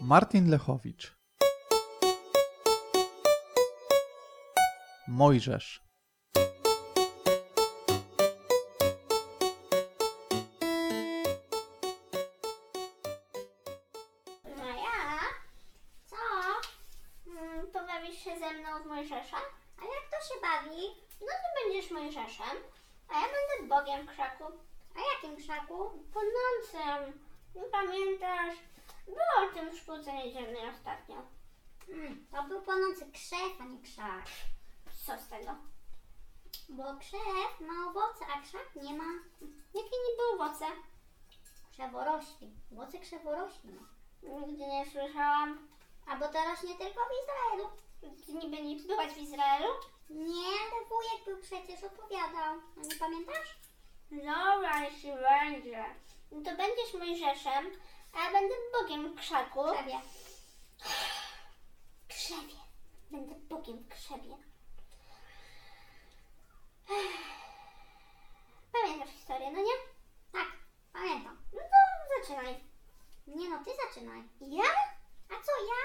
Martin Lechowicz Mojżesz? Mm, Pobawisz się ze mną w Mojżesza? A jak to się bawi? No ty będziesz Mojżeszem, a ja będę Bogiem krzaku. A jakim krzaku? Płonącym. Nie pamiętasz? Było o tym w szkółce niedzielnej ostatnio. Mm, to był płonący krzew, a nie krzak. Co z tego? Bo krzew ma owoce, a krzak nie ma. Jakie niby owoce? Krzeworośli. Owoce krzeworośli ma. Nigdy nie słyszałam. A bo to rośnie tylko w Izraelu. Ty niby nie byłaś w Izraelu? Nie, ale wujek był przecież opowiadał. A nie pamiętasz? Dobra, jeśli będzie. No to będziesz Mojżeszem, a ja będę Bogiem w krzaku. Krzewie. krzewie. Będę Bogiem w krzewie. Pamiętasz historię, no nie? Tak, pamiętam. No to zaczynaj. Nie no, ty zaczynaj. Ja? A co ja?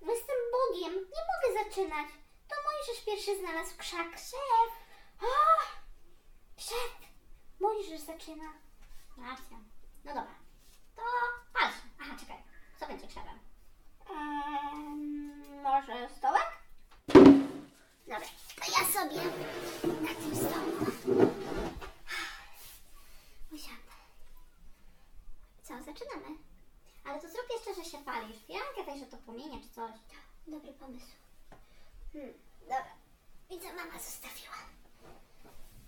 No Jestem Bogiem, nie mogę zaczynać. To Mojżesz pierwszy znalazł krzak. Krzew. O! Krzew. Mojżesz zaczyna. Racja. No dobra. To patrz. Aha, czekaj. Co będzie krzewem? Ehm, może stołek? Dobra, to ja sobie na tym stołku usiądę. Co, zaczynamy? Ale to zrób jeszcze, że się palisz. Weź, że to płomienie czy coś. Dobry pomysł. Hmm, dobra. Widzę, mama zostawiła.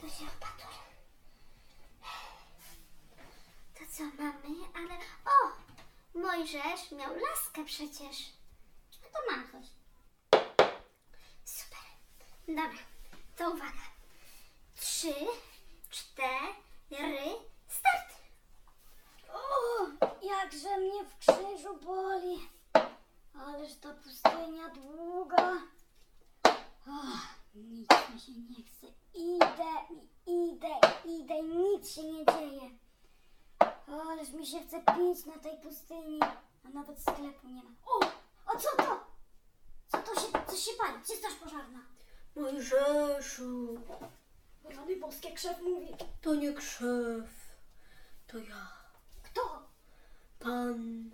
To się opatrzę. To co mamy? Ale... O! Mojżesz miał laskę przecież. No to mam coś. Super. Dobra, to uwaga. Trzy, cztery, mnie w krzyżu boli. Ależ ta pustynia długa. O, nic mi się nie chce. Idę, i idę, idę, nic się nie dzieje. Ależ mi się chce pić na tej pustyni, a nawet sklepu nie ma. O, a co to? Co to się, coś się pali? Gdzie straż pożarna? Mojżeszu, Rany boskie krzew mówi. to nie krzew, to ja? Pan.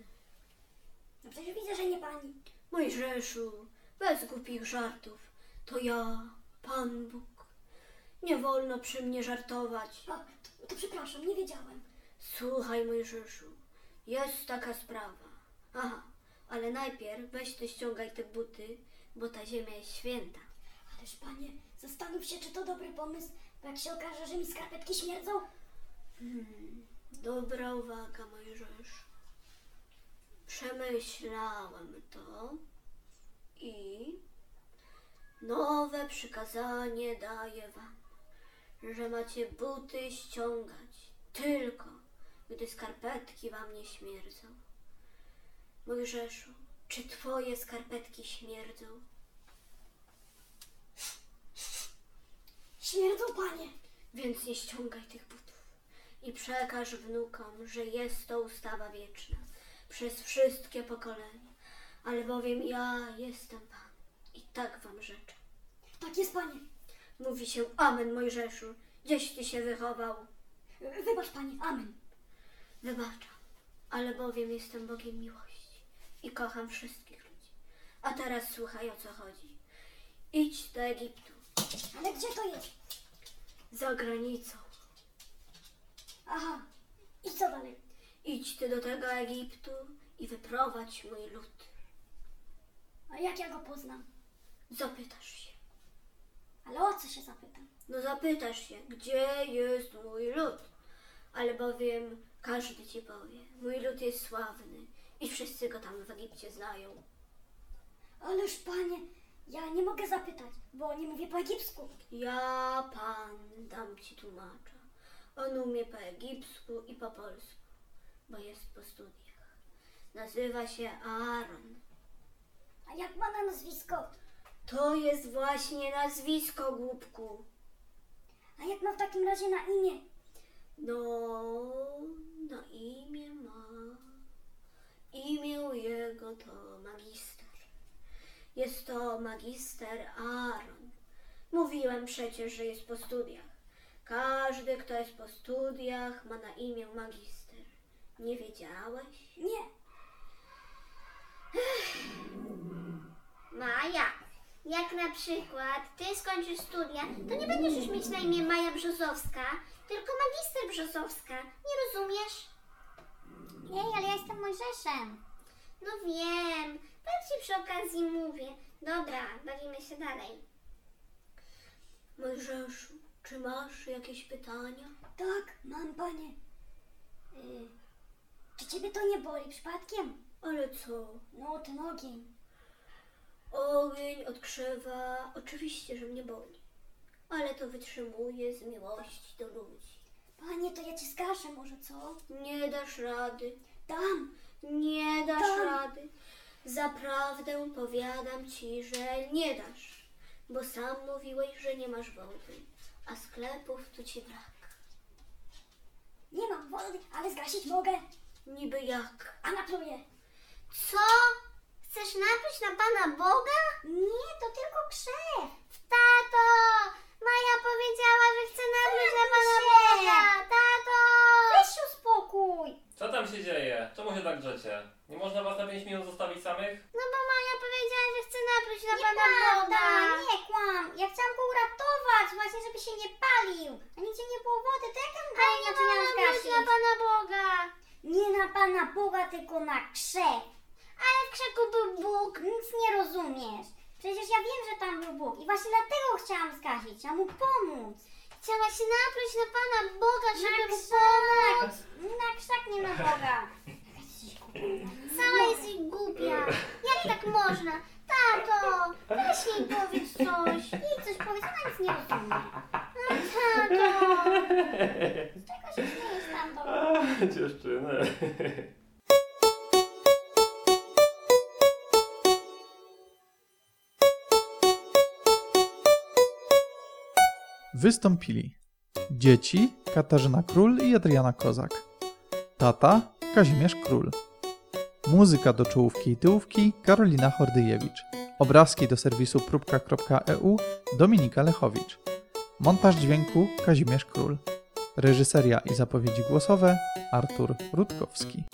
No przecież widzę, że nie pani. Mojżeszu, bez głupich żartów, to ja, Pan Bóg. Nie wolno przy mnie żartować. O, to, to przepraszam, nie wiedziałem. Słuchaj, Mojżeszu, jest taka sprawa. Aha, ale najpierw weź ty ściągaj te buty, bo ta ziemia jest święta. Ależ panie, zastanów się, czy to dobry pomysł, bo jak się okaże, że mi skarpetki śmierdzą, Hmm, dobra uwaga, Mojżeszu. Przemyślałem to i nowe przykazanie daję wam, że macie buty ściągać tylko, gdy skarpetki wam nie śmierdzą. Mojżeszu, czy twoje skarpetki śmierdzą? śmierdzą panie. Więc nie ściągaj tych butów i przekaż wnukom, że jest to ustawa wieczna przez wszystkie pokolenia, albowiem ja jestem Pan i tak wam życzę. Tak jest panie. Mówi się Amen Mojżeszu, gdzieś ty się wychował. Wybacz panie, amen. Wybaczam, albowiem jestem Bogiem miłości i kocham wszystkich ludzi. A teraz słuchaj o co chodzi. Idź do Egiptu, Ale gdzie to jest? za granicą. Aha? Idź ty do tego Egiptu i wyprowadź mój lud. A jak ja go poznam? Zapytasz się. Ale o co się zapytam? No zapytasz się, gdzie jest mój lud? Albowiem każdy ci powie, mój lud jest sławny i wszyscy go tam w Egipcie znają. Ależ panie, ja nie mogę zapytać, bo nie mówię po egipsku. Ja, pan, dam ci tłumacza. On umie po egipsku i po polsku, bo jest po studiach. Nazywa się Aaron. A jak ma na nazwisko? To jest właśnie nazwisko, głupku. A jak ma w takim razie na imię? No, na imię ma. Imię jego to jest to magister Aaron. Mówiłem przecież, że jest po studiach. Każdy, kto jest po studiach, ma na imię magister. Nie wiedziałeś? Nie. Maja, jak na przykład ty skończysz studia, to nie będziesz już mieć na imię Maja Brzozowska, tylko magister Brzozowska. Nie rozumiesz? Ej, ale ja jestem Mojżeszem. No wiem, tak ci przy okazji mówię. Dobra, bawimy się dalej. Mojżeszu, czy masz jakieś pytania? Tak, mam panie. Y, czy ciebie to nie boli przypadkiem? Ale co? No, ten ogień. Ogień od krzewa oczywiście, że mnie boli. Ale to wytrzymuję z miłości do ludzi. Panie, to ja cię zgaszę może, co? Nie dasz rady. Dam. Nie dasz Tak. rady. Zaprawdę powiadam ci, że nie dasz, bo sam mówiłeś, że nie masz wody, a sklepów tu ci brak. Nie mam wody, ale zgasić mogę. Niby jak? A napluję. Co? Chcesz napluć na Pana Boga? Nie, to tylko krzew. Tato! Maja powiedziała, że chce napluć na Pana się. Boga! Tato! Weź się uspokój. Co tam się dzieje? Czemu się tak drzecie? Nie można was na 5 minut zostawić samych? No bo Maja powiedziała, że chce napluć na Pana Boga! nie kłam. Ja chciałam go uratować, właśnie żeby się nie palił. A nigdzie nie było wody, to jak ja Ale nie napluć zgasić? na Pana Boga! Nie na Pana Boga, tylko na krzew. Ale w krzaku był Bóg! Nic nie rozumiesz. Przecież ja wiem, że tam był Bóg i właśnie dlatego chciałam zgasić, chciałam mu pomóc. Chciałaś napluć na Pana Boga, żeby mu pomóc! na krzak, nie na Boga. Jaka jesteś głupia. Sama jesteś głupia! Jak tak można? Tato! Weź jej powiedz coś! Jej coś powiedz, ona nic nie rozumie. Tato! Z czego się śmiejesz tam Wystąpili dzieci Katarzyna Król i Adriana Kozak, tata Kazimierz Król, muzyka do czołówki i tyłówki Karolina Hordyjewicz, obrazki do serwisu próbka.eu Dominika Lechowicz, montaż dźwięku Kazimierz Król, reżyseria i zapowiedzi głosowe Artur Rutkowski.